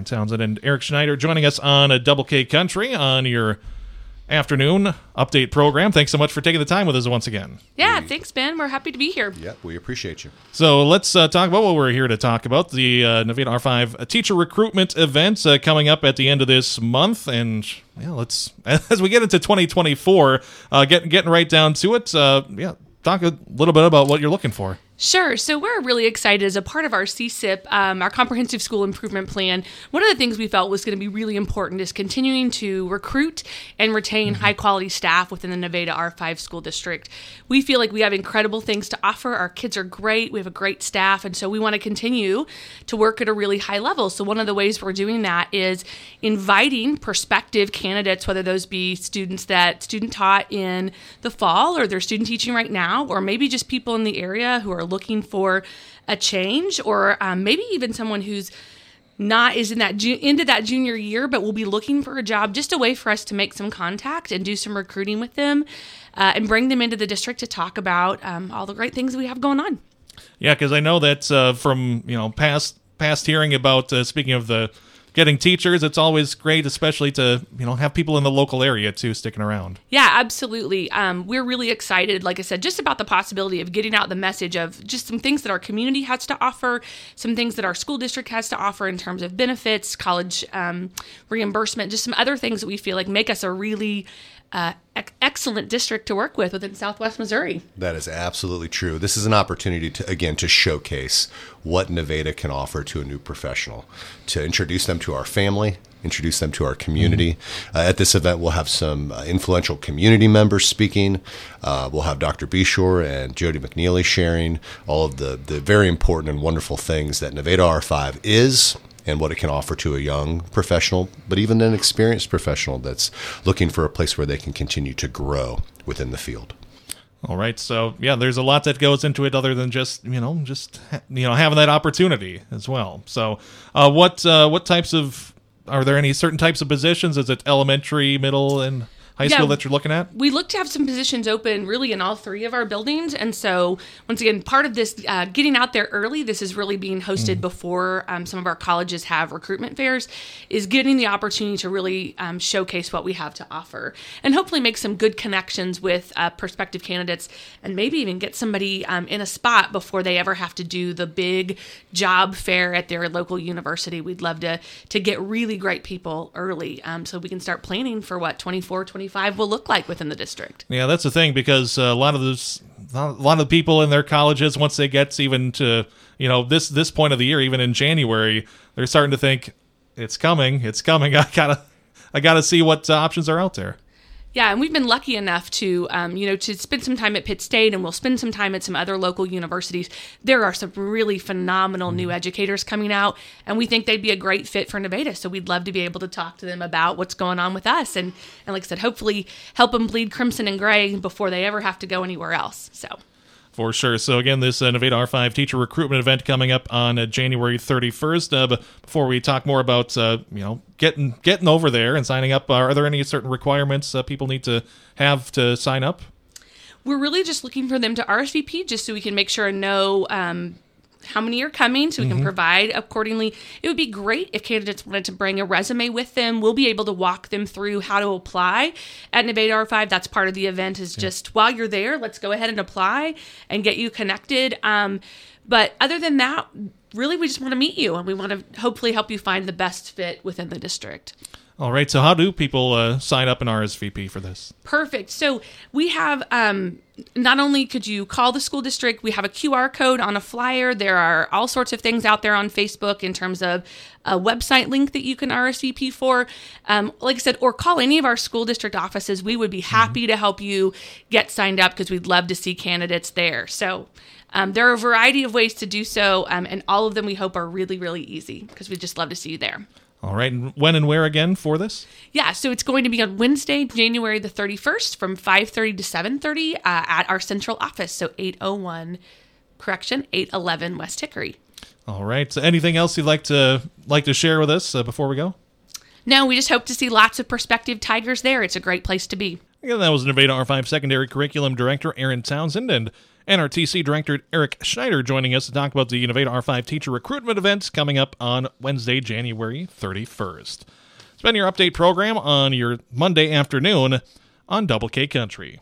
Erin Townsend and Eric Schneider joining us on a Double K Country on your afternoon update program. Thanks so much for taking the time with us once again. Yeah, thanks, Ben. We're happy to be here. Yep, we appreciate you. So let's uh, talk about what we're here to talk about the uh, Nevada R5 teacher recruitment event uh, coming up at the end of this month. And yeah, let's, as we get into 2024, uh, get, getting right down to it, uh, yeah, talk a little bit about what you're looking for. Sure. So we're really excited as a part of our CSIP, um, our Comprehensive School Improvement Plan. One of the things we felt was going to be really important is continuing to recruit and retain mm-hmm. high quality staff within the Nevada R5 school district. We feel like we have incredible things to offer. Our kids are great. We have a great staff. And so we want to continue to work at a really high level. So one of the ways we're doing that is inviting prospective candidates, whether those be students that student taught in the fall or they're student teaching right now, or maybe just people in the area who are looking for a change, or um, maybe even someone who's not is in that ju- into that junior year, but will be looking for a job. Just a way for us to make some contact and do some recruiting with them, uh, and bring them into the district to talk about um, all the great things we have going on. Yeah, because I know that uh, from you know past past hearing about uh, speaking of the getting teachers. It's always great, especially to you know have people in the local area too sticking around. Yeah, absolutely. Um, we're really excited, like I said, just about the possibility of getting out the message of just some things that our community has to offer, some things that our school district has to offer in terms of benefits, college um, reimbursement, just some other things that we feel like make us a really uh, excellent district to work with within Southwest Missouri. That is absolutely true. This is an opportunity to again to showcase what Nevada can offer to a new professional, to introduce them to our family, introduce them to our community. Mm-hmm. Uh, at this event, we'll have some uh, influential community members speaking. Uh, we'll have Dr. Bishore and Jody McNeely sharing all of the, the very important and wonderful things that Nevada R5 is and what it can offer to a young professional, but even an experienced professional that's looking for a place where they can continue to grow within the field. All right, so yeah, there's a lot that goes into it, other than just you know just you know having that opportunity as well. So, uh, what uh, what types of are there any certain types of positions? Is it elementary, middle, and high yeah, school that you're looking at? We look to have some positions open really in all three of our buildings. And so, once again, part of this uh, getting out there early, this is really being hosted mm. before um, some of our colleges have recruitment fairs, is getting the opportunity to really um, showcase what we have to offer and hopefully make some good connections with uh, prospective candidates and maybe even get somebody um, in a spot before they ever have to do the big job fair at their local university. We'd love to, to get really great people early um, so we can start planning for what, 24, 25 2025 will look like within the district. Yeah, that's the thing because uh, a lot of those, a lot of people in their colleges, once they get even to you know this this point of the year, even in January, they're starting to think it's coming, it's coming. I gotta, I gotta see what uh, options are out there. Yeah, and we've been lucky enough to, um, you know, to spend some time at Pitt State, and we'll spend some time at some other local universities. There are some really phenomenal new mm-hmm. educators coming out, and we think they'd be a great fit for Nevada. So we'd love to be able to talk to them about what's going on with us, and and like I said, hopefully help them bleed crimson and gray before they ever have to go anywhere else. So for sure. So again, this uh, Nevada R5 teacher recruitment event coming up on uh, January 31st. Uh, before we talk more about uh, you know getting getting over there and signing up, are there any certain requirements uh, people need to have to sign up? We're really just looking for them to RSVP just so we can make sure know um, how many are coming so we mm-hmm. can provide accordingly. It would be great if candidates wanted to bring a resume with them. We'll be able to walk them through how to apply at Nevada R5. That's part of the event is yeah. just while you're there, let's go ahead and apply and get you connected. Um, but other than that, really we just want to meet you and we want to hopefully help you find the best fit within the district. All right. So, how do people uh, sign up an RSVP for this? Perfect. So, we have um, not only could you call the school district, we have a QR code on a flyer. There are all sorts of things out there on Facebook in terms of a website link that you can RSVP for. Um, like I said, or call any of our school district offices. We would be happy mm-hmm. to help you get signed up because we'd love to see candidates there. So, um, there are a variety of ways to do so, um, and all of them we hope are really, really easy because we'd just love to see you there. All right. And when and where again for this? Yeah, so it's going to be on Wednesday, January the 31st from 5:30 to 7:30 uh, at our central office, so 801 correction, 811 West Hickory. All right. So anything else you'd like to like to share with us uh, before we go? No, we just hope to see lots of prospective tigers there. It's a great place to be. Again, that was Nevada R5 Secondary Curriculum Director Erin Townsend and NRTC Director Eric Schneider joining us to talk about the Nevada R5 teacher recruitment events coming up on Wednesday, January 31st. Spend your update program on your Monday afternoon on Double K Country.